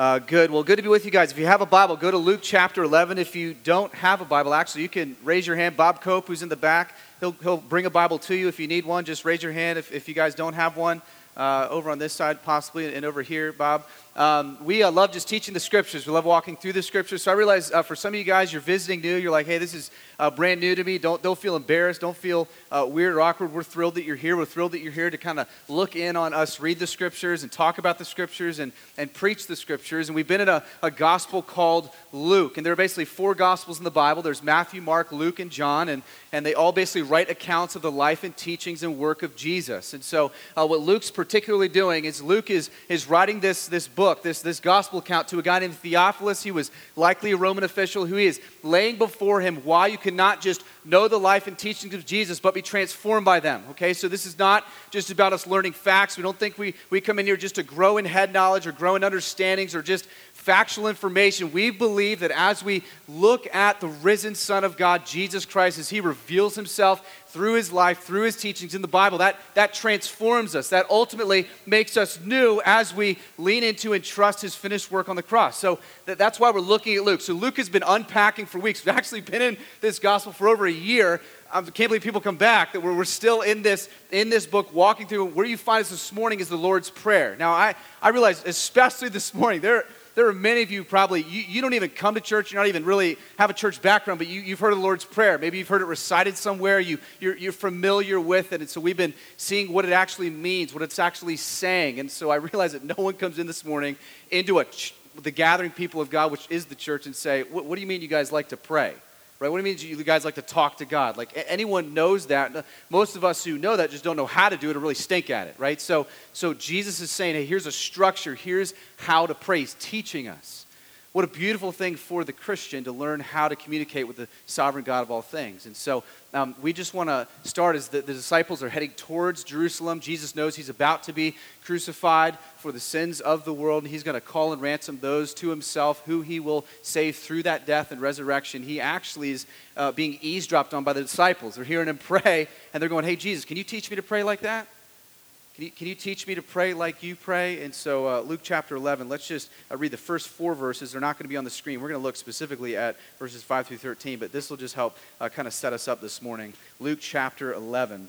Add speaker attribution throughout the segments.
Speaker 1: Uh, good. Well, good to be with you guys. If you have a Bible, go to Luke chapter 11. If you don't have a Bible, actually, you can raise your hand. Bob Cope, who's in the back, he'll, he'll bring a Bible to you if you need one. Just raise your hand if, if you guys don't have one. Uh, over on this side, possibly, and over here, Bob. Um, we uh, love just teaching the scriptures. We love walking through the scriptures. So I realize uh, for some of you guys, you're visiting new. You're like, hey, this is uh, brand new to me. Don't, don't feel embarrassed. Don't feel uh, weird or awkward. We're thrilled that you're here. We're thrilled that you're here to kind of look in on us, read the scriptures, and talk about the scriptures and, and preach the scriptures. And we've been in a, a gospel called Luke. And there are basically four gospels in the Bible there's Matthew, Mark, Luke, and John. And, and they all basically write accounts of the life and teachings and work of Jesus. And so uh, what Luke's particularly doing is Luke is, is writing this, this book, this, this gospel gospel account to a guy named Theophilus. He was likely a Roman official who is laying before him why you cannot just know the life and teachings of Jesus, but be transformed by them. Okay, so this is not just about us learning facts. We don't think we, we come in here just to grow in head knowledge or grow in understandings or just factual information. We believe that as we look at the risen Son of God, Jesus Christ, as he reveals himself through his life, through his teachings in the Bible, that, that transforms us. That ultimately makes us new as we lean into and trust his finished work on the cross. So that, that's why we're looking at Luke. So Luke has been unpacking for weeks. We've actually been in this gospel for over a year. I can't believe people come back that we're, we're still in this, in this book walking through. Where you find us this morning is the Lord's Prayer. Now, I, I realize, especially this morning, there, there are many of you probably, you, you don't even come to church, you're not even really have a church background, but you, you've heard of the Lord's Prayer. Maybe you've heard it recited somewhere, you, you're, you're familiar with it. And so we've been seeing what it actually means, what it's actually saying. And so I realize that no one comes in this morning into a, the gathering people of God, which is the church, and say, what do you mean you guys like to pray? Right? What do you mean you guys like to talk to God? Like anyone knows that. Most of us who know that just don't know how to do it or really stink at it, right? So, so Jesus is saying, hey, here's a structure. Here's how to pray. He's teaching us. What a beautiful thing for the Christian to learn how to communicate with the sovereign God of all things. And so um, we just want to start as the, the disciples are heading towards Jerusalem. Jesus knows he's about to be crucified for the sins of the world. And he's going to call and ransom those to himself who he will save through that death and resurrection. He actually is uh, being eavesdropped on by the disciples. They're hearing him pray, and they're going, Hey, Jesus, can you teach me to pray like that? Can you, can you teach me to pray like you pray? And so, uh, Luke chapter 11, let's just uh, read the first four verses. They're not going to be on the screen. We're going to look specifically at verses 5 through 13, but this will just help uh, kind of set us up this morning. Luke chapter 11,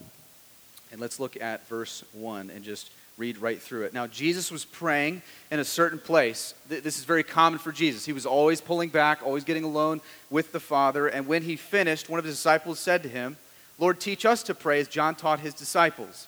Speaker 1: and let's look at verse 1 and just read right through it. Now, Jesus was praying in a certain place. This is very common for Jesus. He was always pulling back, always getting alone with the Father. And when he finished, one of his disciples said to him, Lord, teach us to pray as John taught his disciples.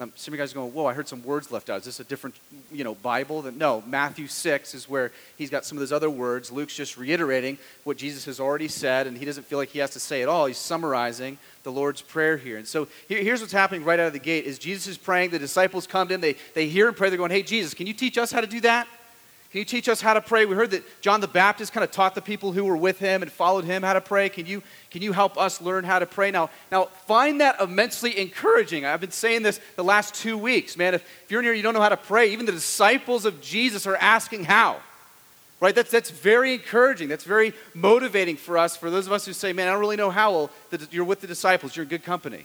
Speaker 1: Um, some of you guys are going, whoa, I heard some words left out. Is this a different, you know, Bible? No, Matthew 6 is where he's got some of those other words. Luke's just reiterating what Jesus has already said, and he doesn't feel like he has to say it all. He's summarizing the Lord's Prayer here. And so here, here's what's happening right out of the gate is Jesus is praying. The disciples come him. They, they hear him pray. They're going, hey, Jesus, can you teach us how to do that? Can you teach us how to pray? We heard that John the Baptist kind of taught the people who were with him and followed him how to pray. Can you, can you help us learn how to pray? Now, now, find that immensely encouraging. I've been saying this the last two weeks, man. If, if you're in here you don't know how to pray, even the disciples of Jesus are asking how. Right? That's, that's very encouraging. That's very motivating for us. For those of us who say, man, I don't really know how, well, you're with the disciples. You're in good company.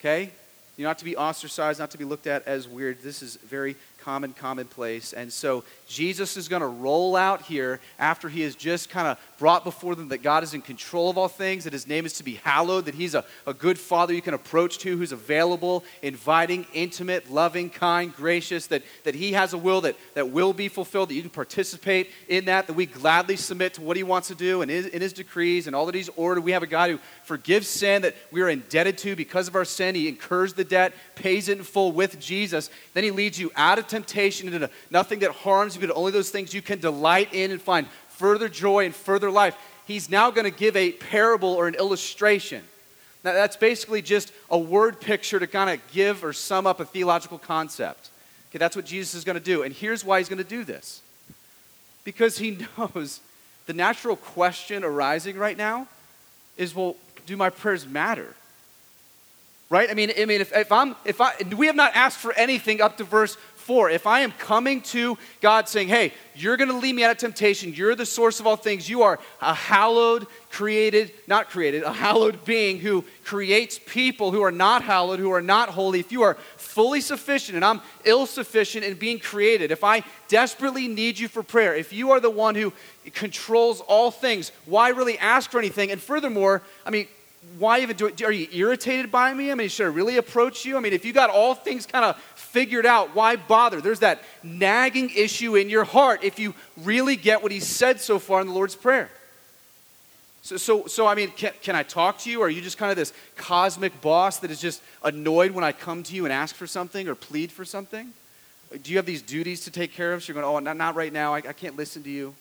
Speaker 1: Okay? You're not to be ostracized, not to be looked at as weird. This is very common, commonplace. And so Jesus is going to roll out here after he has just kind of brought before them that God is in control of all things, that his name is to be hallowed, that he's a, a good father you can approach to who's available, inviting, intimate, loving, kind, gracious, that, that he has a will that, that will be fulfilled, that you can participate in that, that we gladly submit to what he wants to do and in, in his decrees and all that he's ordered. We have a God who forgives sin that we are indebted to because of our sin. He incurs the debt, pays it in full with Jesus. Then he leads you out of temptation into nothing that harms you, but only those things you can delight in and find further joy and further life, he's now going to give a parable or an illustration. Now, that's basically just a word picture to kind of give or sum up a theological concept. Okay, that's what Jesus is going to do. And here's why he's going to do this because he knows the natural question arising right now is well, do my prayers matter? Right? I mean, I mean, if, if I'm, if I, we have not asked for anything up to verse four. If I am coming to God saying, hey, you're going to lead me out of temptation, you're the source of all things, you are a hallowed, created, not created, a hallowed being who creates people who are not hallowed, who are not holy. If you are fully sufficient and I'm ill sufficient in being created, if I desperately need you for prayer, if you are the one who controls all things, why really ask for anything? And furthermore, I mean, why even do it? Are you irritated by me? I mean, should I really approach you? I mean, if you got all things kind of figured out, why bother? There's that nagging issue in your heart if you really get what he said so far in the Lord's Prayer. So, so, so I mean, can, can I talk to you? Or are you just kind of this cosmic boss that is just annoyed when I come to you and ask for something or plead for something? Do you have these duties to take care of? So you're going, oh, not, not right now. I, I can't listen to you.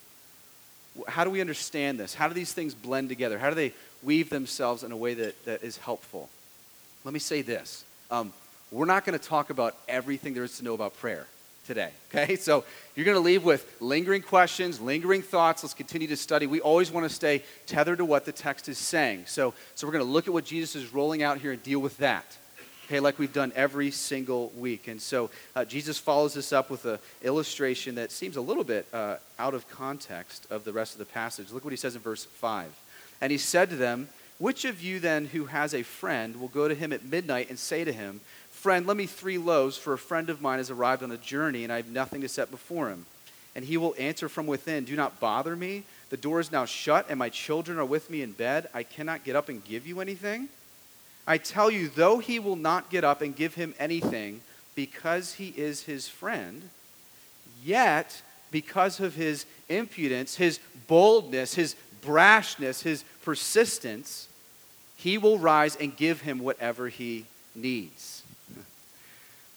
Speaker 1: How do we understand this? How do these things blend together? How do they weave themselves in a way that, that is helpful? Let me say this. Um, we're not going to talk about everything there is to know about prayer today, okay? So you're going to leave with lingering questions, lingering thoughts. Let's continue to study. We always want to stay tethered to what the text is saying. So, so we're going to look at what Jesus is rolling out here and deal with that, okay, like we've done every single week. And so uh, Jesus follows this up with an illustration that seems a little bit uh, out of context of the rest of the passage. Look what he says in verse 5. And he said to them, Which of you then who has a friend will go to him at midnight and say to him, Friend, let me three loaves, for a friend of mine has arrived on a journey, and I have nothing to set before him. And he will answer from within, Do not bother me. The door is now shut, and my children are with me in bed. I cannot get up and give you anything. I tell you, though he will not get up and give him anything because he is his friend, yet because of his impudence, his boldness, his brashness, his persistence, he will rise and give him whatever he needs.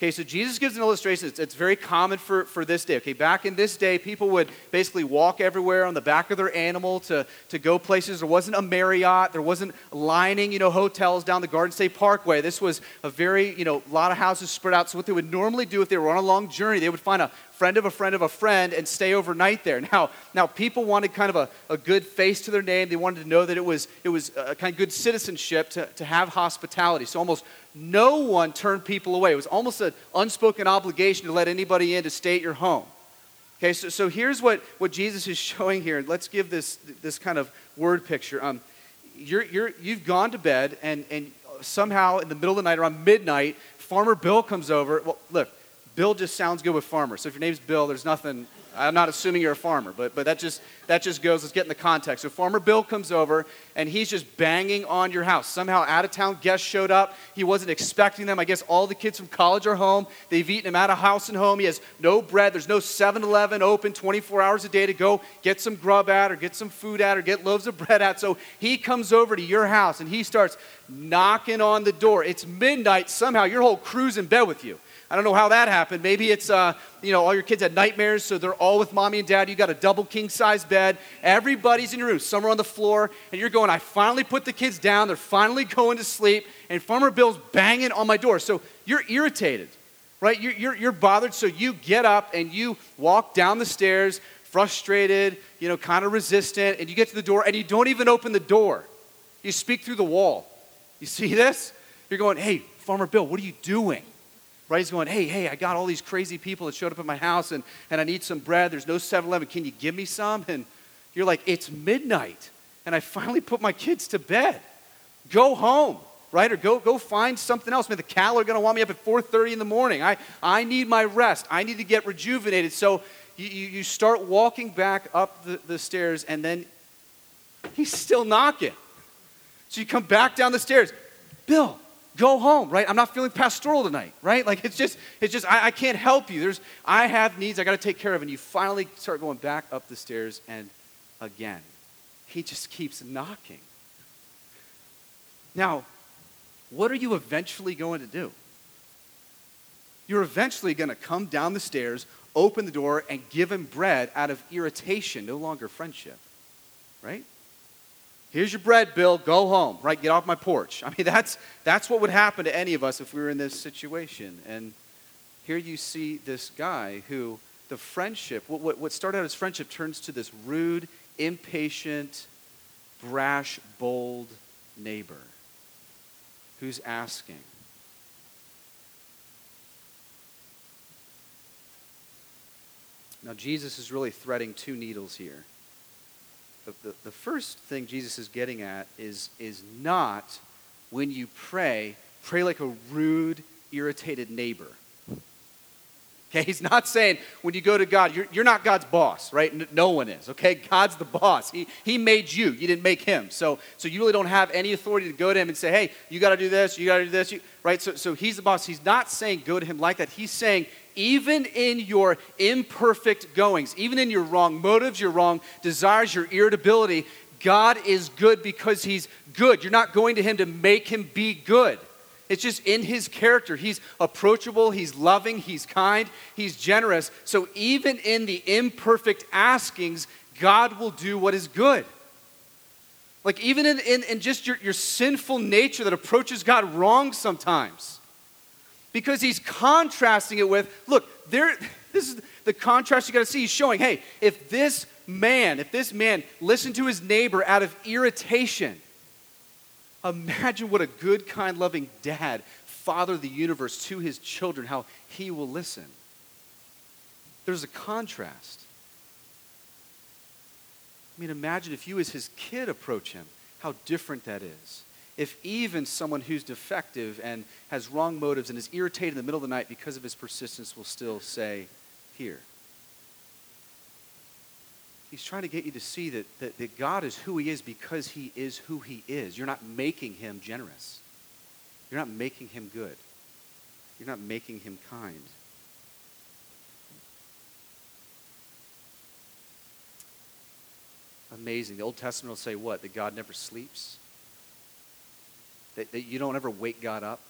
Speaker 1: Okay, so Jesus gives an illustration. It's, it's, very common for, for this day. Okay, back in this day, people would basically walk everywhere on the back of their animal to, to go places. There wasn't a Marriott. There wasn't lining, you know, hotels down the Garden State Parkway. This was a very, you know, a lot of houses spread out. So what they would normally do if they were on a long journey, they would find a friend of a friend of a friend and stay overnight there. Now, now people wanted kind of a, a good face to their name. They wanted to know that it was, it was a kind of good citizenship to, to have hospitality. So almost no one turned people away. It was almost an unspoken obligation to let anybody in to stay at your home. Okay, so, so here's what, what Jesus is showing here. Let's give this, this kind of word picture. Um, you're, you're, you've gone to bed, and, and somehow in the middle of the night, around midnight, Farmer Bill comes over. Well, look, Bill just sounds good with farmer. So if your name's Bill, there's nothing. I'm not assuming you're a farmer, but, but that, just, that just goes, let's get in the context. So Farmer Bill comes over and he's just banging on your house. Somehow out of town guests showed up. He wasn't expecting them. I guess all the kids from college are home. They've eaten him out of house and home. He has no bread. There's no 7 Eleven open 24 hours a day to go get some grub at or get some food at or get loaves of bread at. So he comes over to your house and he starts knocking on the door. It's midnight. Somehow your whole crew's in bed with you. I don't know how that happened. Maybe it's, uh, you know, all your kids had nightmares, so they're all with mommy and dad. You got a double king size bed. Everybody's in your room. Some are on the floor, and you're going, I finally put the kids down. They're finally going to sleep, and Farmer Bill's banging on my door. So you're irritated, right? You're, you're, you're bothered, so you get up and you walk down the stairs, frustrated, you know, kind of resistant, and you get to the door, and you don't even open the door. You speak through the wall. You see this? You're going, hey, Farmer Bill, what are you doing? Right? He's going, hey, hey, I got all these crazy people that showed up at my house and, and I need some bread. There's no 7 Eleven. Can you give me some? And you're like, it's midnight and I finally put my kids to bed. Go home, right? Or go, go find something else. Man, the cattle are going to want me up at 4.30 in the morning. I, I need my rest. I need to get rejuvenated. So you, you, start walking back up the, the stairs and then he's still knocking. So you come back down the stairs. Bill, go home, right? I'm not feeling pastoral tonight, right? Like it's just, it's just, I, I can't help you. There's, I have needs I got to take care of. And you finally start going back up the stairs and again. He just keeps knocking. Now, what are you eventually going to do? You're eventually going to come down the stairs, open the door, and give him bread out of irritation, no longer friendship, right? Here's your bread, Bill. Go home, right? Get off my porch. I mean, that's, that's what would happen to any of us if we were in this situation. And here you see this guy who the friendship, what, what what started out as friendship, turns to this rude, impatient, brash, bold neighbor who's asking, Now, Jesus is really threading two needles here. The, the, first thing Jesus is getting at is, is not when you pray, pray like a rude, irritated neighbor. Okay, he's not saying when you go to God, you're, you're not God's boss, right? No one is, okay? God's the boss. He, he made you, you didn't make him. So, so you really don't have any authority to go to him and say, hey, you got to do this, you got to do this, you, right? So, so he's the boss. He's not saying go to him like that. He's saying, even in your imperfect goings, even in your wrong motives, your wrong desires, your irritability, God is good because he's good. You're not going to him to make him be good. It's just in his character. He's approachable, he's loving, he's kind, he's generous. So even in the imperfect askings, God will do what is good. Like even in, in, in just your, your sinful nature that approaches God wrong sometimes. Because he's contrasting it with, look, there, this is the contrast you got to see. He's showing, hey, if this man, if this man listened to his neighbor out of irritation, Imagine what a good, kind, loving dad, father of the universe to his children, how he will listen. There's a contrast. I mean, imagine if you, as his kid, approach him, how different that is. If even someone who's defective and has wrong motives and is irritated in the middle of the night because of his persistence will still say, Here. He's trying to get you to see that, that, that God is who he is because he is who he is. You're not making him generous. You're not making him good. You're not making him kind. Amazing. The Old Testament will say what? That God never sleeps? That, that you don't ever wake God up?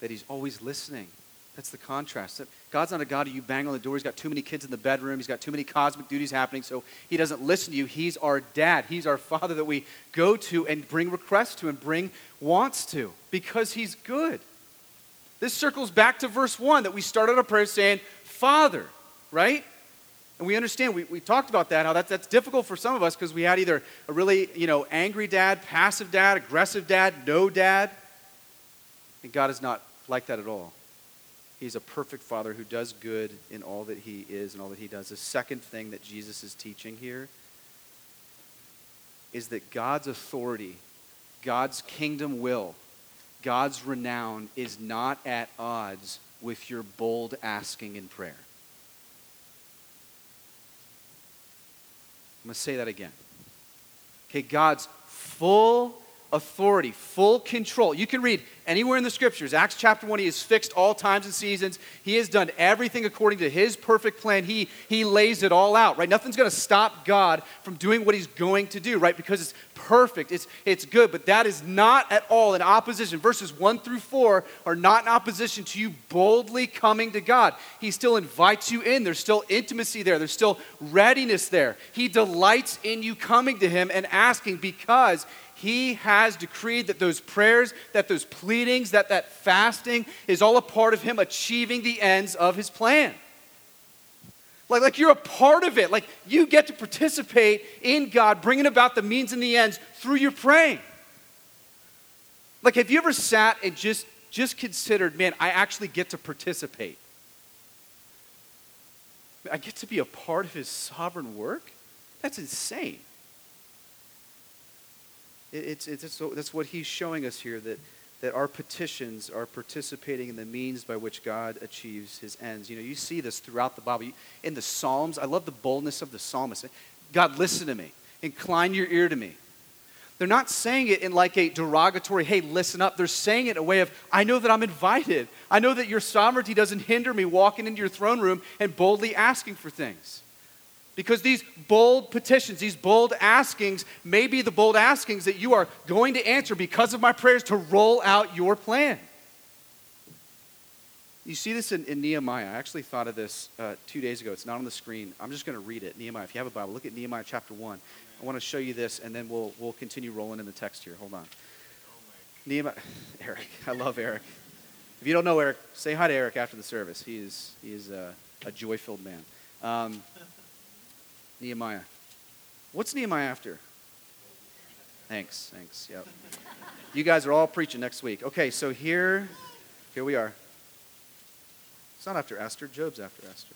Speaker 1: That he's always listening? That's the contrast. God's not a God who you bang on the door. He's got too many kids in the bedroom. He's got too many cosmic duties happening, so he doesn't listen to you. He's our dad. He's our father that we go to and bring requests to and bring wants to because he's good. This circles back to verse 1 that we started our prayer saying, Father, right? And we understand, we, we talked about that, how that's, that's difficult for some of us because we had either a really, you know, angry dad, passive dad, aggressive dad, no dad. And God is not like that at all. He's a perfect father who does good in all that he is and all that he does. The second thing that Jesus is teaching here is that God's authority, God's kingdom will, God's renown is not at odds with your bold asking in prayer. I'm going to say that again. Okay, God's full authority, full control. You can read anywhere in the scriptures. Acts chapter 1, he has fixed all times and seasons. He has done everything according to his perfect plan. He, he lays it all out, right? Nothing's going to stop God from doing what he's going to do, right? Because it's perfect, it's, it's good. But that is not at all in opposition. Verses 1 through 4 are not in opposition to you boldly coming to God. He still invites you in. There's still intimacy there, there's still readiness there. He delights in you coming to him and asking because he has decreed that those prayers, that those pleadings, that that fasting is all a part of Him achieving the ends of His plan. Like, like you're a part of it. Like you get to participate in God bringing about the means and the ends through your praying. Like, have you ever sat and just, just considered, man, I actually get to participate? I get to be a part of His sovereign work? That's insane. It's, it's, it's, that's what he's showing us here that, that our petitions are participating in the means by which God achieves his ends. You know, you see this throughout the Bible. In the Psalms, I love the boldness of the psalmist. God, listen to me, incline your ear to me. They're not saying it in like a derogatory, hey, listen up. They're saying it in a way of, I know that I'm invited. I know that your sovereignty doesn't hinder me walking into your throne room and boldly asking for things. Because these bold petitions, these bold askings, may be the bold askings that you are going to answer because of my prayers to roll out your plan. You see this in, in Nehemiah. I actually thought of this uh, two days ago. It's not on the screen. I'm just going to read it. Nehemiah, if you have a Bible, look at Nehemiah chapter 1. I want to show you this, and then we'll, we'll continue rolling in the text here. Hold on. Nehemiah, Eric, I love Eric. If you don't know Eric, say hi to Eric after the service. He is, he is a, a joy filled man. Um, Nehemiah. What's Nehemiah after? Thanks, thanks. Yep. You guys are all preaching next week. Okay, so here, here we are. It's not after Esther. Job's after Esther.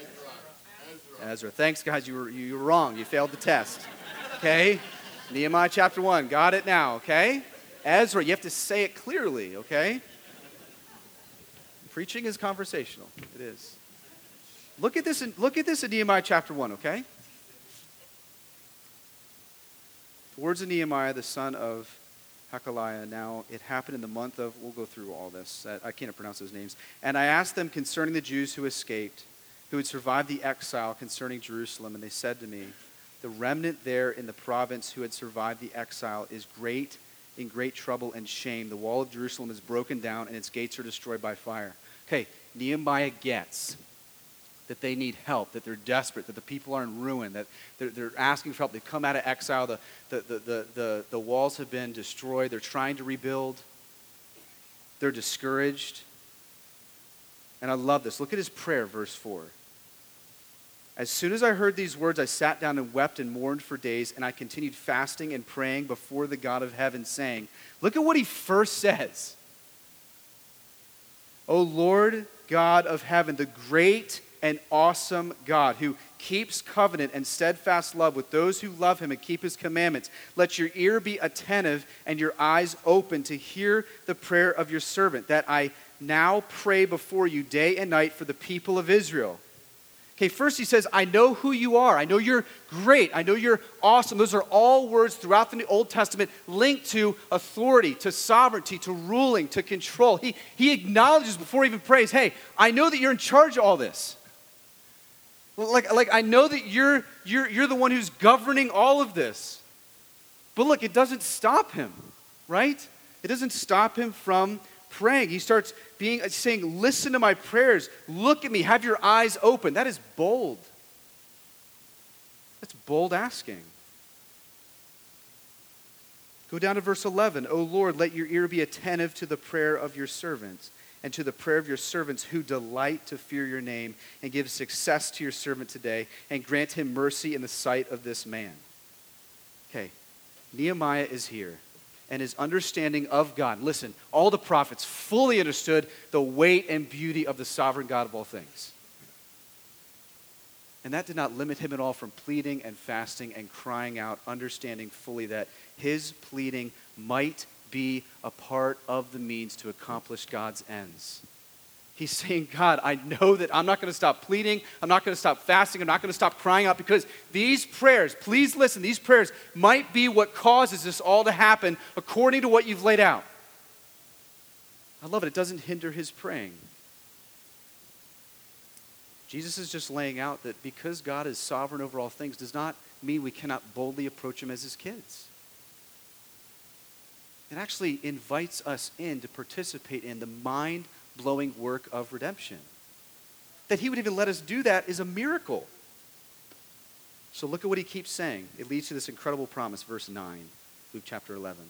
Speaker 1: Ezra. Ezra. Thanks, guys. You were, you were wrong. You failed the test. Okay? Nehemiah chapter 1. Got it now, okay? Ezra, you have to say it clearly, okay? Preaching is conversational. It is. Look at this in, look at this in Nehemiah chapter 1, okay? The words of Nehemiah, the son of Hakaliah. Now, it happened in the month of, we'll go through all this. I can't pronounce those names. And I asked them concerning the Jews who escaped, who had survived the exile concerning Jerusalem. And they said to me, The remnant there in the province who had survived the exile is great, in great trouble and shame. The wall of Jerusalem is broken down, and its gates are destroyed by fire. Okay, Nehemiah gets that they need help, that they're desperate, that the people are in ruin, that they're, they're asking for help. They've come out of exile, the, the, the, the, the, walls have been destroyed, they're trying to rebuild, they're discouraged. And I love this. Look at his prayer, verse 4. As soon as I heard these words, I sat down and wept and mourned for days, and I continued fasting and praying before the God of heaven, saying, Look at what he first says. O Lord God of heaven, the great and awesome God who keeps covenant and steadfast love with those who love him and keep his commandments. Let your ear be attentive and your eyes open to hear the prayer of your servant, that I now pray before you day and night for the people of Israel. Okay, first he says, I know who you are. I know you're great. I know you're awesome. Those are all words throughout the Old Testament linked to authority, to sovereignty, to ruling, to control. He, he acknowledges before he even prays, hey, I know that you're in charge of all this. Like, like I know that you're, you're, you're the one who's governing all of this. But look, it doesn't stop him, right? It doesn't stop him from praying. He starts being saying, "Listen to my prayers. Look at me. Have your eyes open." That is bold. That's bold asking. Go down to verse 11. "O Lord, let your ear be attentive to the prayer of your servants." And to the prayer of your servants who delight to fear your name, and give success to your servant today, and grant him mercy in the sight of this man. Okay, Nehemiah is here, and his understanding of God. Listen, all the prophets fully understood the weight and beauty of the sovereign God of all things. And that did not limit him at all from pleading and fasting and crying out, understanding fully that his pleading might be a part of the means to accomplish God's ends. He's saying, God, I know that I'm not going to stop pleading. I'm not going to stop fasting. I'm not going to stop crying out because these prayers, please listen, these prayers might be what causes this all to happen according to what you've laid out. I love it. It doesn't hinder his praying. Jesus is just laying out that because God is sovereign over all things does not mean we cannot boldly approach him as his kids. It actually invites us in to participate in the mind blowing work of redemption. That he would even let us do that is a miracle. So look at what he keeps saying. It leads to this incredible promise, verse 9, Luke chapter 11.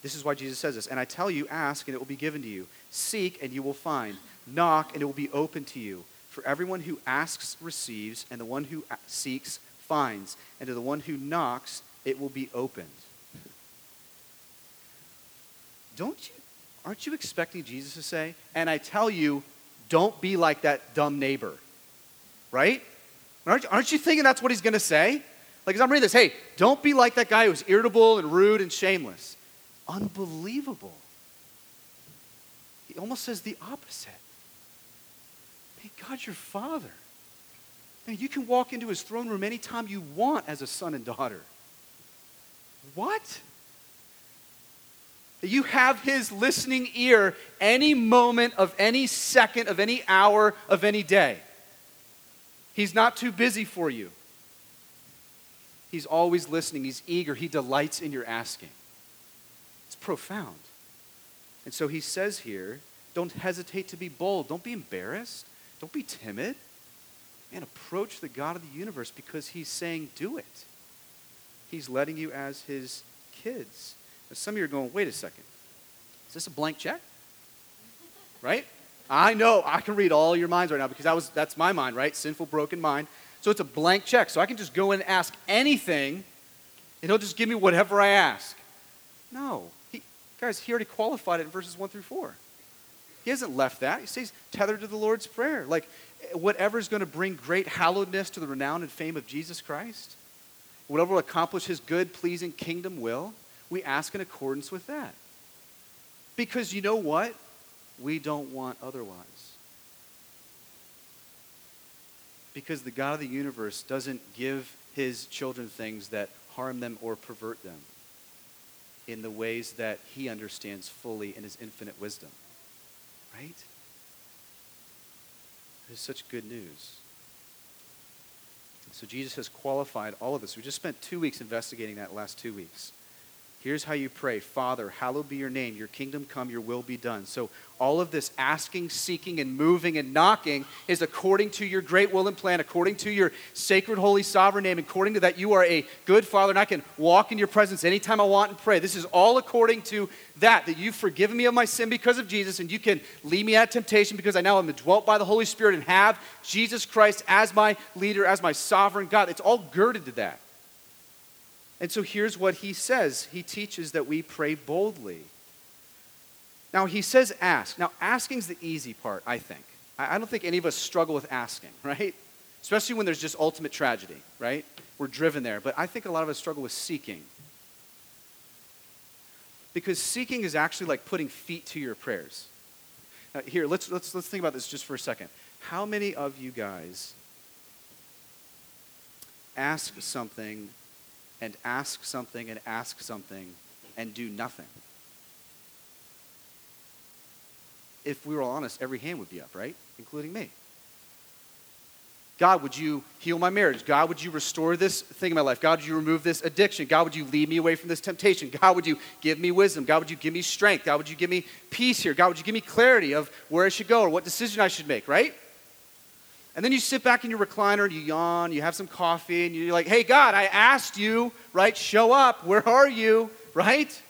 Speaker 1: This is why Jesus says this. And I tell you, ask, and it will be given to you. Seek, and you will find. Knock, and it will be open to you. For everyone who asks receives, and the one who seeks finds. And to the one who knocks, it will be opened don't you, aren't you expecting Jesus to say, and I tell you, don't be like that dumb neighbor? Right? Aren't, aren't you thinking that's what he's going to say? Like, as I'm reading this, hey, don't be like that guy who's irritable and rude and shameless. Unbelievable. He almost says the opposite. Hey, God's your father. Man, you can walk into his throne room anytime you want as a son and daughter. What? You have his listening ear any moment of any second of any hour of any day. He's not too busy for you. He's always listening. He's eager. He delights in your asking. It's profound. And so he says here don't hesitate to be bold. Don't be embarrassed. Don't be timid. And approach the God of the universe because he's saying, do it. He's letting you as his kids. Some of you are going, wait a second. Is this a blank check? Right? I know I can read all your minds right now because that was, that's my mind, right? Sinful, broken mind. So it's a blank check. So I can just go in and ask anything, and he'll just give me whatever I ask. No. He, guys, he already qualified it in verses 1 through 4. He hasn't left that. He says tethered to the Lord's Prayer. Like, eh, whatever's going to bring great hallowedness to the renown and fame of Jesus Christ, whatever will accomplish his good, pleasing kingdom will, we ask in accordance with that. Because you know what? We don't want otherwise. Because the God of the universe doesn't give his children things that harm them or pervert them in the ways that he understands fully in his infinite wisdom. Right? It is such good news. So Jesus has qualified all of this. We just spent two weeks investigating that last two weeks. Here's how you pray Father, hallowed be your name, your kingdom come, your will be done. So, all of this asking, seeking, and moving and knocking is according to your great will and plan, according to your sacred, holy, sovereign name, according to that you are a good Father, and I can walk in your presence anytime I want and pray. This is all according to that, that you've forgiven me of my sin because of Jesus, and you can lead me out of temptation because I now am dwelt by the Holy Spirit and have Jesus Christ as my leader, as my sovereign God. It's all girded to that. And so here's what he says He teaches that we pray boldly. Now, he says ask. Now, asking's the easy part, I think. I don't think any of us struggle with asking, right? Especially when there's just ultimate tragedy, right? We're driven there. But I think a lot of us struggle with seeking. Because seeking is actually like putting feet to your prayers. Now, here, let's, let's, let's think about this just for a second. How many of you guys ask something and ask something and ask something and do nothing? If we were all honest, every hand would be up, right? Including me. God, would you heal my marriage? God, would you restore this thing in my life? God, would you remove this addiction? God, would you lead me away from this temptation? God, would you give me wisdom? God, would you give me strength? God, would you give me peace here? God, would you give me clarity of where I should go or what decision I should make, right? And then you sit back in your recliner and you yawn, you have some coffee, and you're like, hey, God, I asked you, right? Show up. Where are you, right?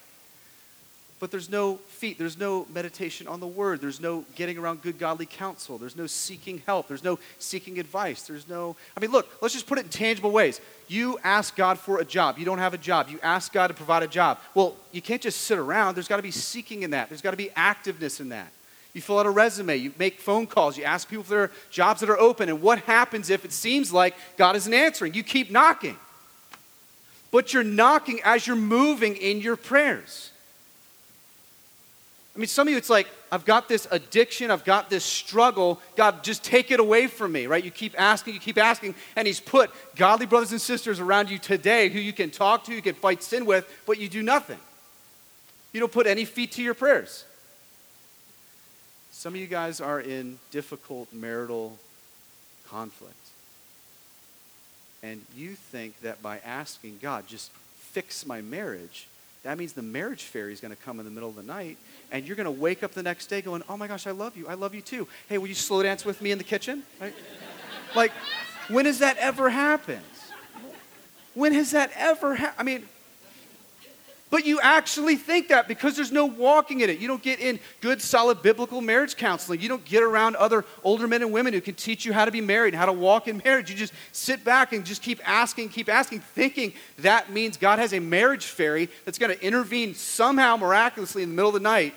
Speaker 1: But there's no feet. There's no meditation on the word. There's no getting around good godly counsel. There's no seeking help. There's no seeking advice. There's no, I mean, look, let's just put it in tangible ways. You ask God for a job. You don't have a job. You ask God to provide a job. Well, you can't just sit around. There's got to be seeking in that, there's got to be activeness in that. You fill out a resume, you make phone calls, you ask people if there are jobs that are open, and what happens if it seems like God isn't answering? You keep knocking. But you're knocking as you're moving in your prayers. I mean, some of you, it's like, I've got this addiction, I've got this struggle. God, just take it away from me, right? You keep asking, you keep asking, and He's put godly brothers and sisters around you today who you can talk to, you can fight sin with, but you do nothing. You don't put any feet to your prayers. Some of you guys are in difficult marital conflict. And you think that by asking God, just fix my marriage, that means the marriage fairy is going to come in the middle of the night, and you're going to wake up the next day going, Oh my gosh, I love you. I love you too. Hey, will you slow dance with me in the kitchen? Right? like, when has that ever happened? When has that ever happened? I mean, but you actually think that because there's no walking in it. You don't get in good, solid biblical marriage counseling. You don't get around other older men and women who can teach you how to be married, how to walk in marriage. You just sit back and just keep asking, keep asking, thinking that means God has a marriage fairy that's going to intervene somehow miraculously in the middle of the night.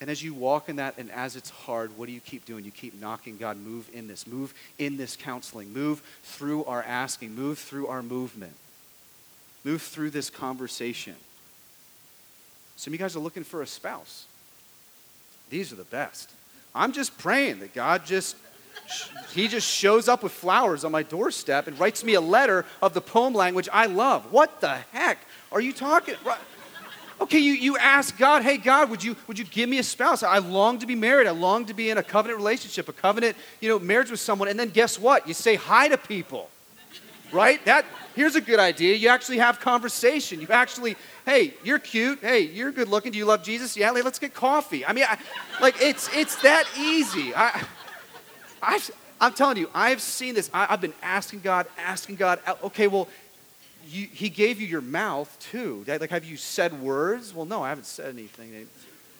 Speaker 1: And as you walk in that, and as it's hard, what do you keep doing? You keep knocking God, move in this, move in this counseling, move through our asking, move through our movement move through this conversation. Some of you guys are looking for a spouse. These are the best. I'm just praying that God just he just shows up with flowers on my doorstep and writes me a letter of the poem language I love. What the heck are you talking? Okay, you, you ask God, hey, God, would you, would you give me a spouse? I long to be married. I long to be in a covenant relationship, a covenant, you know, marriage with someone. And then guess what? You say hi to people, right? That, here's a good idea. You actually have conversation. You actually, hey, you're cute. Hey, you're good looking. Do you love Jesus? Yeah, let's get coffee. I mean, I, like it's it's that easy. I, i am telling you, I've seen this. I, have been asking God, asking God. Uh, okay, well, you, He gave you your mouth too. Like, have you said words? Well, no, I haven't said anything.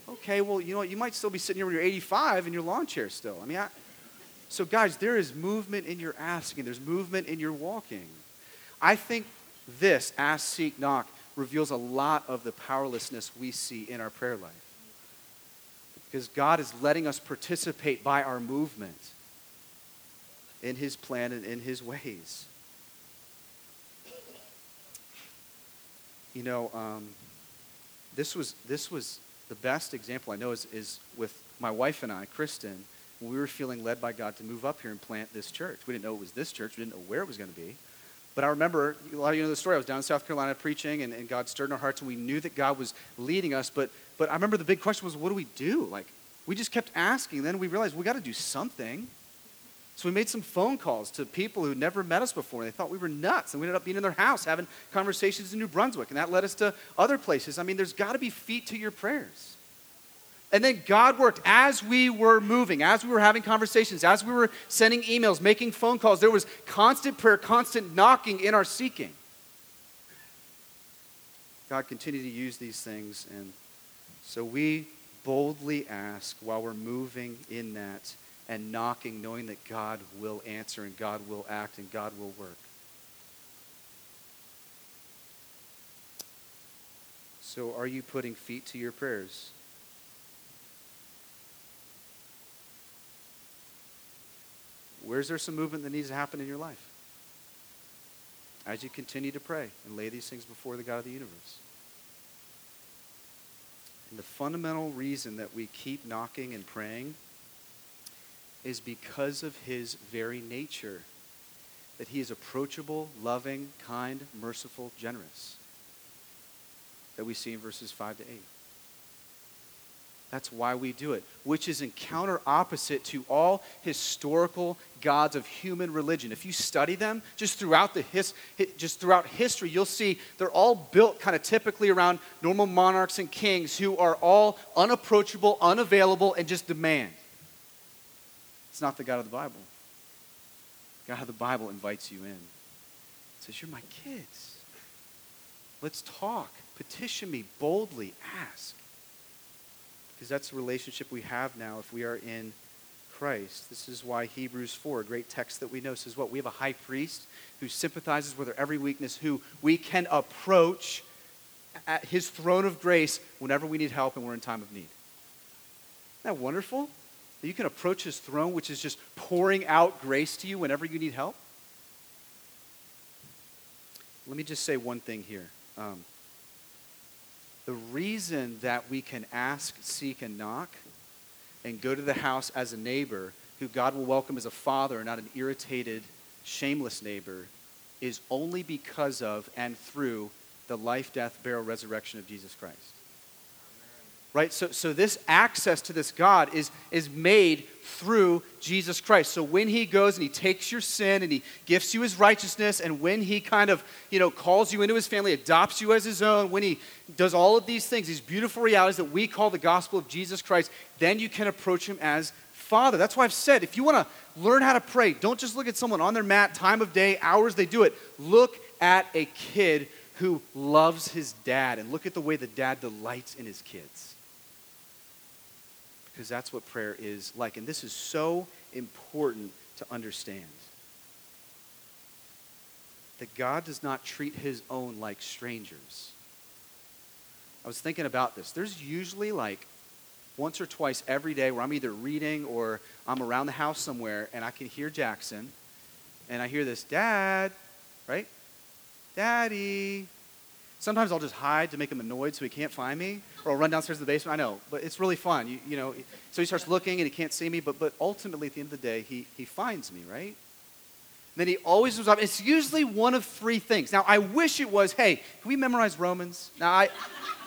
Speaker 1: Okay, well, you know what? You might still be sitting here when you're 85 in your lawn chair still. I mean, I, so guys, there is movement in your asking. There's movement in your walking. I think this, ask, seek, knock, reveals a lot of the powerlessness we see in our prayer life. Because God is letting us participate by our movement in his plan and in his ways. You know, um, this, was, this was the best example I know is, is with my wife and I, Kristen, we were feeling led by God to move up here and plant this church. We didn't know it was this church, we didn't know where it was going to be. But I remember, a lot of you know the story. I was down in South Carolina preaching, and, and God stirred in our hearts, and we knew that God was leading us. But, but I remember the big question was, what do we do? Like, we just kept asking. Then we realized we got to do something. So we made some phone calls to people who never met us before. They thought we were nuts. And we ended up being in their house having conversations in New Brunswick. And that led us to other places. I mean, there's got to be feet to your prayers. And then God worked as we were moving, as we were having conversations, as we were sending emails, making phone calls. There was constant prayer, constant knocking in our seeking. God continued to use these things. And so we boldly ask while we're moving in that and knocking, knowing that God will answer and God will act and God will work. So, are you putting feet to your prayers? Where's there some movement that needs to happen in your life? As you continue to pray and lay these things before the God of the universe. And the fundamental reason that we keep knocking and praying is because of his very nature that he is approachable, loving, kind, merciful, generous. That we see in verses 5 to 8. That's why we do it, which is in counter opposite to all historical gods of human religion. If you study them just throughout the his, just throughout history, you'll see they're all built kind of typically around normal monarchs and kings who are all unapproachable, unavailable, and just demand. It's not the God of the Bible. God of the Bible invites you in. says, You're my kids. Let's talk. Petition me boldly. Ask because that's the relationship we have now if we are in Christ. This is why Hebrews 4, a great text that we know, says what? We have a high priest who sympathizes with our every weakness, who we can approach at his throne of grace whenever we need help and we're in time of need. Isn't that wonderful? That you can approach his throne, which is just pouring out grace to you whenever you need help. Let me just say one thing here. Um, the reason that we can ask, seek, and knock and go to the house as a neighbor who God will welcome as a father, and not an irritated, shameless neighbor, is only because of and through the life, death, burial, resurrection of Jesus Christ right? So, so this access to this god is, is made through jesus christ. So when he goes and he takes your sin and he gifts you his righteousness and when he kind of you know calls you into his family adopts you as his own when he does all of these things these beautiful realities that we call the gospel of jesus christ then you can approach him as father. That's why i've said if you want to learn how to pray don't just look at someone on their mat time of day hours they do it. Look at a kid who loves his dad and look at the way the dad delights in his kids because that's what prayer is like. And this is so important to understand that God does not treat his own like strangers. I was thinking about this. There's usually like once or twice every day where I'm either reading or I'm around the house somewhere and I can hear Jackson and I hear this, Dad, right? Daddy, Sometimes I'll just hide to make him annoyed so he can't find me, or I'll run downstairs to the basement. I know, but it's really fun. You, you know, so he starts looking and he can't see me, but, but ultimately at the end of the day, he, he finds me, right? And then he always comes up. It's usually one of three things. Now, I wish it was, hey, can we memorize Romans? Now, I,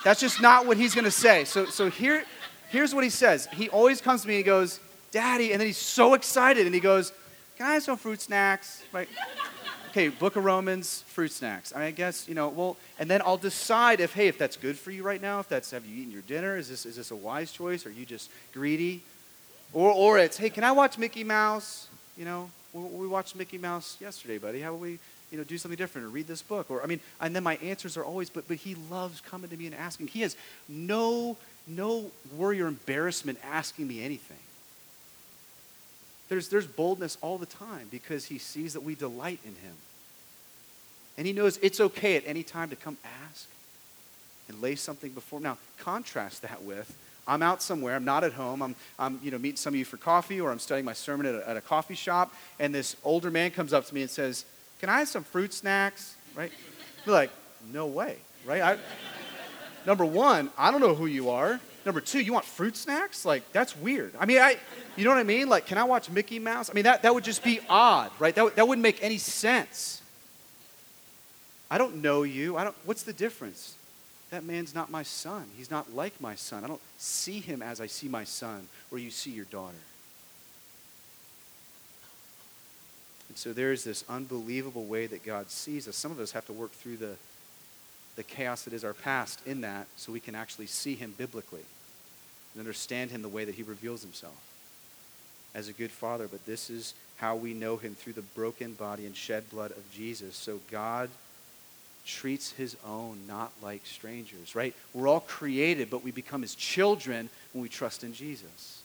Speaker 1: that's just not what he's going to say. So, so here, here's what he says. He always comes to me and he goes, Daddy, and then he's so excited and he goes, Can I have some fruit snacks? Right? Okay, Book of Romans, fruit snacks. I, mean, I guess, you know, well, and then I'll decide if, hey, if that's good for you right now, if that's, have you eaten your dinner? Is this, is this a wise choice? Are you just greedy? Or, or it's, hey, can I watch Mickey Mouse? You know, we watched Mickey Mouse yesterday, buddy. How about we, you know, do something different or read this book? Or, I mean, and then my answers are always, but, but he loves coming to me and asking. He has no, no worry or embarrassment asking me anything. There's, there's boldness all the time because he sees that we delight in him. And he knows it's okay at any time to come ask and lay something before. Now, contrast that with I'm out somewhere, I'm not at home, I'm, I'm you know, meeting some of you for coffee, or I'm studying my sermon at a, at a coffee shop, and this older man comes up to me and says, Can I have some fruit snacks? Right? Be like, No way, right? I, number one, I don't know who you are. Number two, you want fruit snacks? Like, that's weird. I mean, I, you know what I mean? Like, can I watch Mickey Mouse? I mean, that, that would just be odd, right? That, that wouldn't make any sense. I don't know you. I don't, what's the difference? That man's not my son. He's not like my son. I don't see him as I see my son or you see your daughter. And so there's this unbelievable way that God sees us. Some of us have to work through the, the chaos that is our past in that so we can actually see him biblically and understand him the way that he reveals himself as a good father. But this is how we know him through the broken body and shed blood of Jesus. So God treats his own not like strangers, right? We're all created, but we become his children when we trust in Jesus.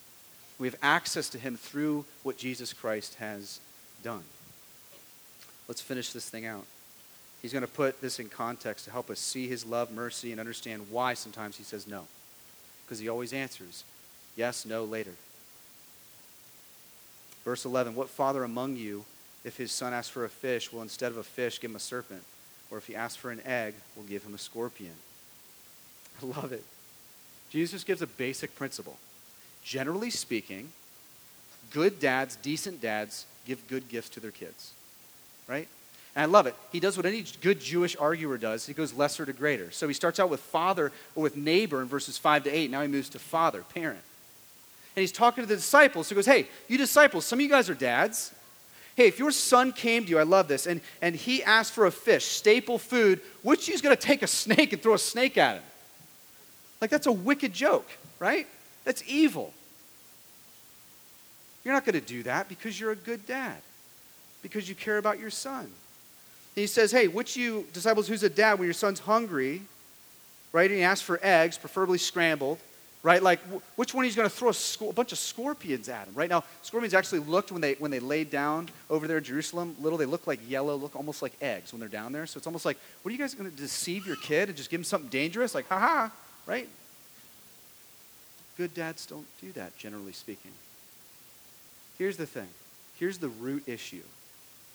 Speaker 1: We have access to him through what Jesus Christ has done. Let's finish this thing out. He's going to put this in context to help us see his love, mercy, and understand why sometimes he says no. Because he always answers yes, no, later. Verse 11 What father among you, if his son asks for a fish, will instead of a fish give him a serpent? Or if he asks for an egg, will give him a scorpion? I love it. Jesus gives a basic principle. Generally speaking, good dads, decent dads, give good gifts to their kids. Right? And I love it. He does what any good Jewish arguer does. He goes lesser to greater. So he starts out with father or with neighbor in verses 5 to 8. Now he moves to father, parent. And he's talking to the disciples. So he goes, Hey, you disciples, some of you guys are dads. Hey, if your son came to you, I love this, and, and he asked for a fish, staple food, which he's going to take a snake and throw a snake at him? Like, that's a wicked joke, right? That's evil. You're not going to do that because you're a good dad, because you care about your son. He says, Hey, which you disciples who's a dad when your son's hungry, right? And he asks for eggs, preferably scrambled right? Like, which one he's going to throw a, a, bunch of scorpions at him, right? Now, scorpions actually looked when they when they laid down over there in Jerusalem, little, they look like yellow, look almost like eggs when they're down there. So it's almost like, what are you guys going to deceive your kid and just give him something dangerous? Like, haha, right? Good dads don't do that, generally speaking. Here's the thing. Here's the root issue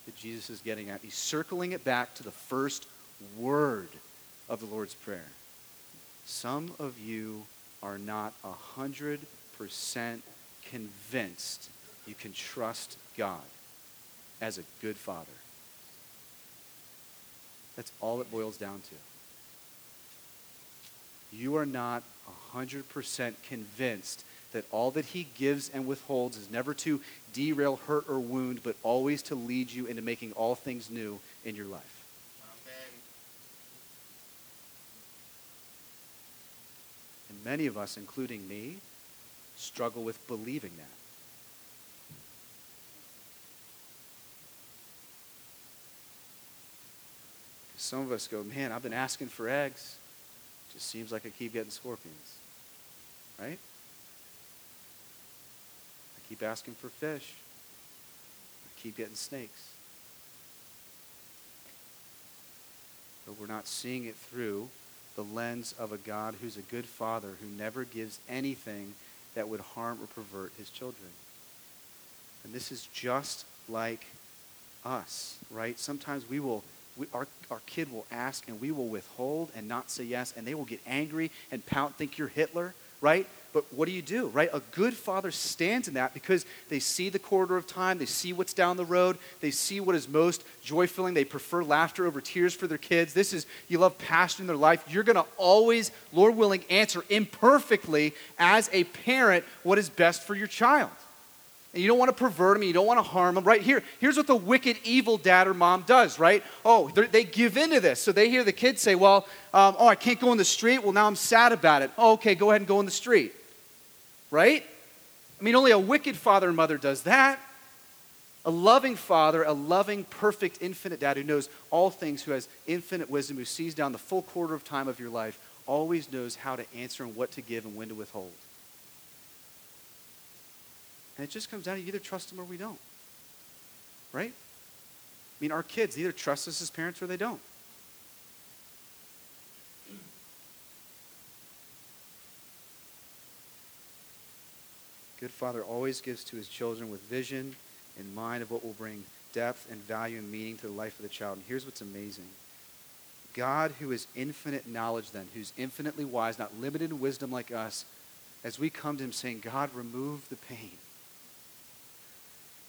Speaker 1: that Jesus is getting at. He's circling it back to the first word of the Lord's Prayer. Some of you are not 100% convinced you can trust God as a good father. That's all it boils down to. You are not 100% convinced that all that he gives and withholds is never to derail, hurt, or wound, but always to lead you into making all things new in your life. And many of us, including me, struggle with believing that. Some of us go, man, I've been asking for eggs. Just seems like I keep getting scorpions. Right? Keep asking for fish. I keep getting snakes. But we're not seeing it through the lens of a God who's a good father who never gives anything that would harm or pervert his children. And this is just like us, right? Sometimes we will, we, our, our kid will ask and we will withhold and not say yes, and they will get angry and pout, think you're Hitler, right? But what do you do, right? A good father stands in that because they see the corridor of time, they see what's down the road, they see what is most joy filling. They prefer laughter over tears for their kids. This is, you love passion in their life. You're going to always, Lord willing, answer imperfectly as a parent what is best for your child. And you don't want to pervert them, you don't want to harm them, right? Here, here's what the wicked, evil dad or mom does, right? Oh, they give into this. So they hear the kids say, Well, um, oh, I can't go in the street. Well, now I'm sad about it. Oh, okay, go ahead and go in the street right? I mean, only a wicked father and mother does that. A loving father, a loving, perfect, infinite dad who knows all things, who has infinite wisdom, who sees down the full quarter of time of your life, always knows how to answer and what to give and when to withhold. And it just comes down to either trust them or we don't. Right? I mean, our kids either trust us as parents or they don't. Good father always gives to his children with vision in mind of what will bring depth and value and meaning to the life of the child. And here's what's amazing God, who is infinite knowledge, then, who's infinitely wise, not limited in wisdom like us, as we come to him saying, God, remove the pain.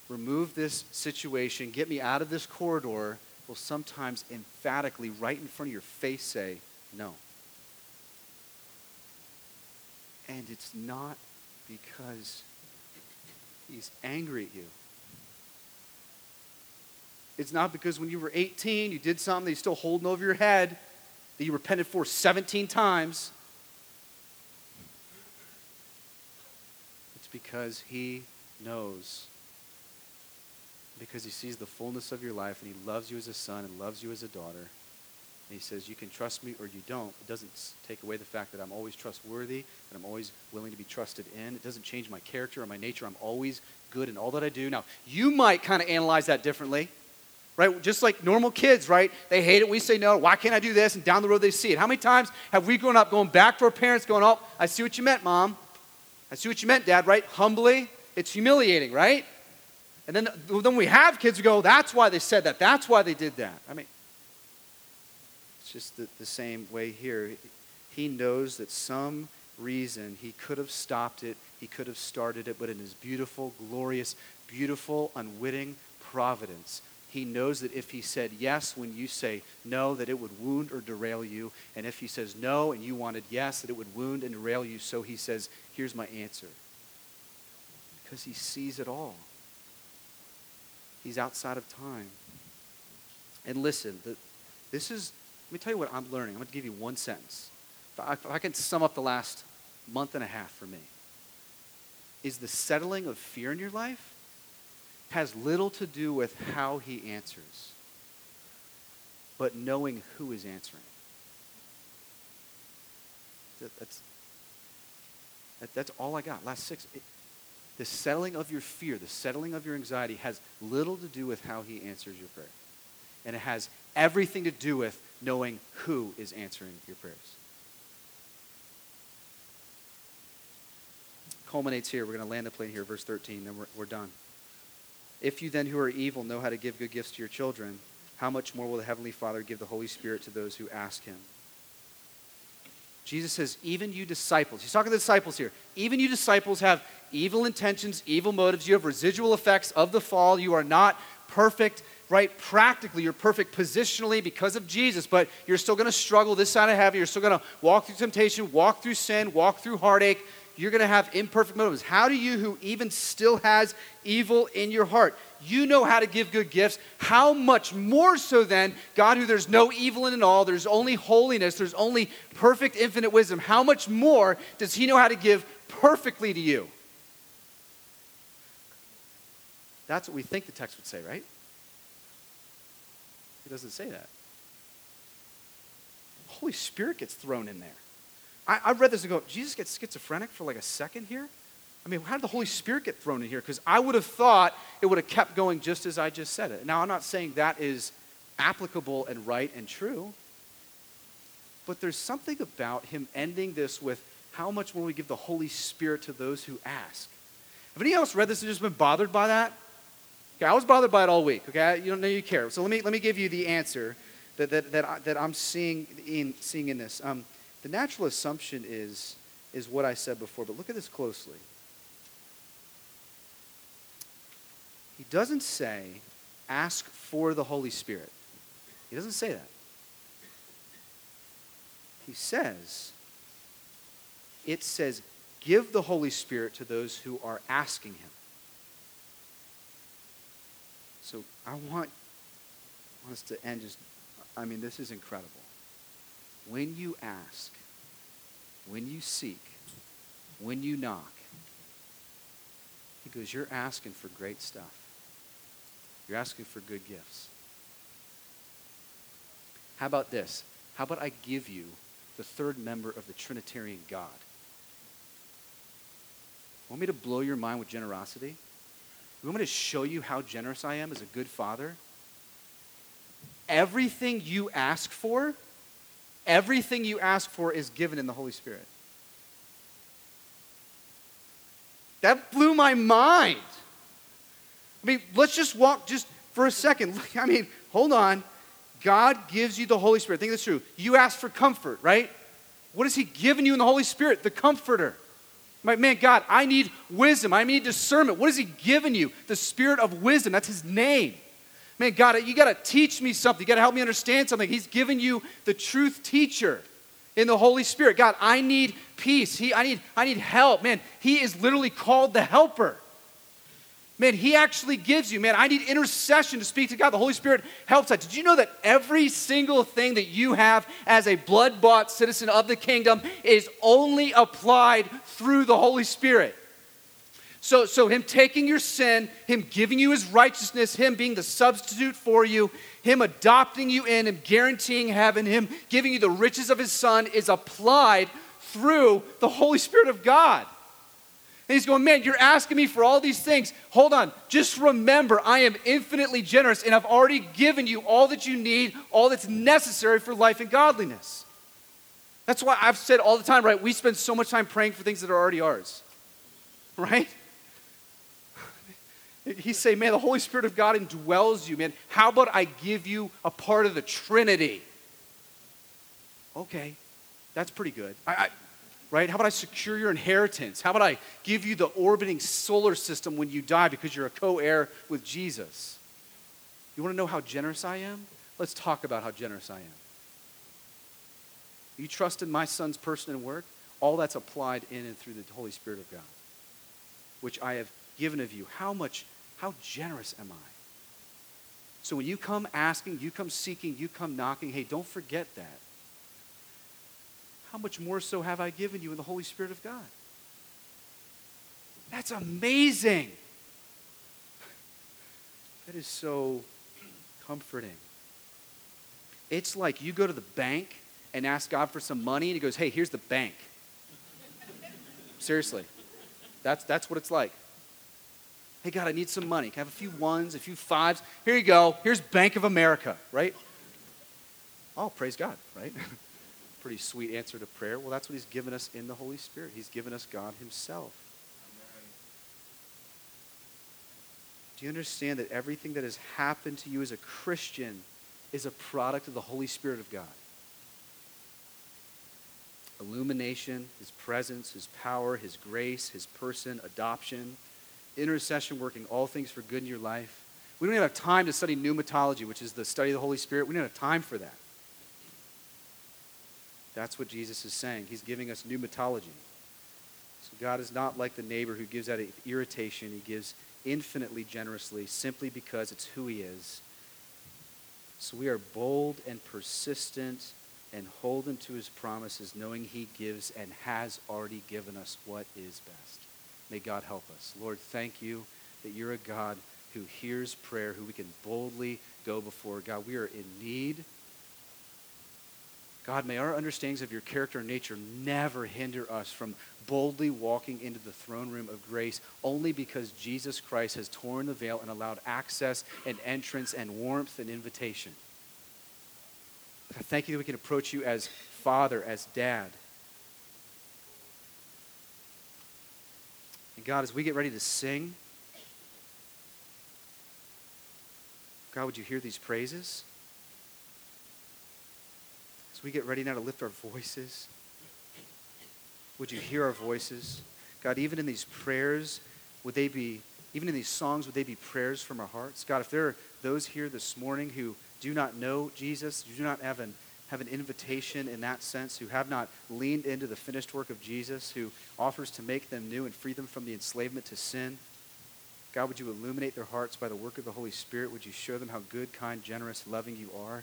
Speaker 1: Remove this situation. Get me out of this corridor. Will sometimes emphatically, right in front of your face, say, No. And it's not because he's angry at you. It's not because when you were 18, you did something that you're still holding over your head that you repented for 17 times. It's because he knows. Because he sees the fullness of your life and he loves you as a son and loves you as a daughter. And he says, You can trust me or you don't. It doesn't take away the fact that I'm always trustworthy, that I'm always willing to be trusted in. It doesn't change my character or my nature. I'm always good in all that I do. Now, you might kind of analyze that differently right? Just like normal kids, right? They hate it. We say no. Why can't I do this? And down the road they see it. How many times have we grown up going back to our parents, going, "Oh, I see what you meant, mom. I see what you meant, dad." Right? Humbly, it's humiliating, right? And then then we have kids who go, "That's why they said that. That's why they did that." I mean, it's just the, the same way here. He knows that some reason he could have stopped it, he could have started it, but in his beautiful, glorious, beautiful, unwitting providence, he knows that if he said yes when you say no, that it would wound or derail you. And if he says no and you wanted yes, that it would wound and derail you. So he says, Here's my answer. Because he sees it all, he's outside of time. And listen, the, this is, let me tell you what I'm learning. I'm going to give you one sentence. If I, if I can sum up the last month and a half for me, is the settling of fear in your life has little to do with how he answers, but knowing who is answering. That, that's, that, that's all I got. Last six. It, the settling of your fear, the settling of your anxiety has little to do with how he answers your prayer. And it has everything to do with knowing who is answering your prayers. Culminates here. We're going to land the plane here, verse 13, then we're, we're done. If you then who are evil know how to give good gifts to your children, how much more will the Heavenly Father give the Holy Spirit to those who ask Him? Jesus says, even you disciples, he's talking to the disciples here, even you disciples have evil intentions, evil motives. You have residual effects of the fall. You are not perfect, right? Practically, you're perfect positionally because of Jesus, but you're still going to struggle this side of heaven. You're still going to walk through temptation, walk through sin, walk through heartache, you're going to have imperfect motives. How do you, who even still has evil in your heart, you know how to give good gifts? How much more so then, God, who there's no evil in it all, there's only holiness, there's only perfect, infinite wisdom, how much more does He know how to give perfectly to you? That's what we think the text would say, right? He doesn't say that. Holy Spirit gets thrown in there. I, I read this and go, Jesus gets schizophrenic for like a second here? I mean, how did the Holy Spirit get thrown in here? Because I would have thought it would have kept going just as I just said it. Now, I'm not saying that is applicable and right and true, but there's something about him ending this with how much will we give the Holy Spirit to those who ask? Have any else read this and just been bothered by that? Okay, I was bothered by it all week. Okay, you don't know you care. So let me let me give you the answer that that that, I, that I'm seeing in seeing in this. Um, the natural assumption is, is what I said before, but look at this closely. He doesn't say, ask for the Holy Spirit. He doesn't say that. He says, it says, give the Holy Spirit to those who are asking Him. So I want, I want us to end just, I mean, this is incredible when you ask, when you seek, when you knock, he goes, You're asking for great stuff. You're asking for good gifts. How about this? How about I give you the third member of the Trinitarian God? Want me to blow your mind with generosity? You want to show you how generous I am as a good father? Everything you ask for, Everything you ask for is given in the Holy Spirit. that blew my mind. I mean, let's just walk just for a second. I mean, hold on. God gives you the Holy Spirit. Think this through. You ask for comfort, right? What has He given you in the Holy Spirit? The comforter. My, man, God, I need wisdom. I need discernment. What has He given you? The Spirit of wisdom. That's His name. Man, God, you got to teach me something. You got to help me understand something. He's given you the truth teacher in the Holy Spirit. God, I need peace. He, I, need, I need help. Man, He is literally called the helper. Man, He actually gives you, man, I need intercession to speak to God. The Holy Spirit helps that. Did you know that every single thing that you have as a blood bought citizen of the kingdom is only applied through the Holy Spirit? So, so, Him taking your sin, Him giving you His righteousness, Him being the substitute for you, Him adopting you in, Him guaranteeing heaven, Him giving you the riches of His Son is applied through the Holy Spirit of God. And he's going, Man, you're asking me for all these things. Hold on. Just remember, I am infinitely generous and I've already given you all that you need, all that's necessary for life and godliness. That's why I've said all the time, right? We spend so much time praying for things that are already ours, right? He's saying, Man, the Holy Spirit of God indwells you, man. How about I give you a part of the Trinity? Okay, that's pretty good. I, I right? How about I secure your inheritance? How about I give you the orbiting solar system when you die because you're a co heir with Jesus? You want to know how generous I am? Let's talk about how generous I am. You trust in my son's person and work? All that's applied in and through the Holy Spirit of God, which I have given of you. How much, how generous am I? So when you come asking, you come seeking, you come knocking, hey, don't forget that how much more so have I given you in the Holy Spirit of God? That's amazing. That is so comforting. It's like you go to the bank and ask God for some money, and He goes, Hey, here's the bank. Seriously. That's, that's what it's like. Hey, God, I need some money. Can I have a few ones, a few fives? Here you go. Here's Bank of America, right? Oh, praise God, right? pretty sweet answer to prayer. Well, that's what He's given us in the Holy Spirit. He's given us God Himself. Do you understand that everything that has happened to you as a Christian is a product of the Holy Spirit of God? Illumination, His presence, His power, His grace, His person, adoption, intercession working all things for good in your life. We don't even have time to study pneumatology, which is the study of the Holy Spirit. We don't have time for that. That's what Jesus is saying. He's giving us pneumatology. So God is not like the neighbor who gives out of irritation. He gives infinitely generously simply because it's who he is. So we are bold and persistent and hold him to his promises, knowing he gives and has already given us what is best. May God help us. Lord, thank you that you're a God who hears prayer, who we can boldly go before. God, we are in need God, may our understandings of your character and nature never hinder us from boldly walking into the throne room of grace only because Jesus Christ has torn the veil and allowed access and entrance and warmth and invitation. I thank you that we can approach you as father, as dad. And God, as we get ready to sing, God, would you hear these praises? We get ready now to lift our voices, would you hear our voices? God, even in these prayers, would they be, even in these songs, would they be prayers from our hearts? God, if there are those here this morning who do not know Jesus, who do not have an, have an invitation in that sense, who have not leaned into the finished work of Jesus, who offers to make them new and free them from the enslavement to sin, God, would you illuminate their hearts by the work of the Holy Spirit? Would you show them how good, kind, generous, loving you are?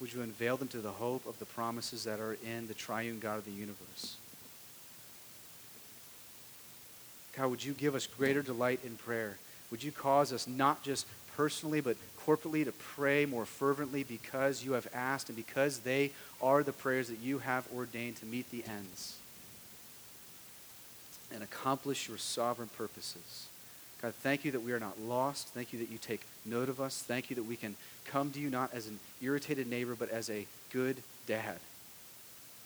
Speaker 1: Would you unveil them to the hope of the promises that are in the triune God of the universe? God, would you give us greater delight in prayer? Would you cause us not just personally, but corporately to pray more fervently because you have asked and because they are the prayers that you have ordained to meet the ends and accomplish your sovereign purposes? God, thank you that we are not lost. Thank you that you take note of us. Thank you that we can come to you not as an irritated neighbor, but as a good dad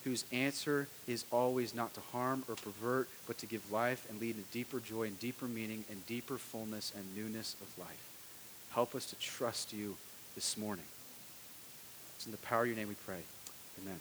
Speaker 1: whose answer is always not to harm or pervert, but to give life and lead in deeper joy and deeper meaning and deeper fullness and newness of life. Help us to trust you this morning. It's in the power of your name we pray. Amen.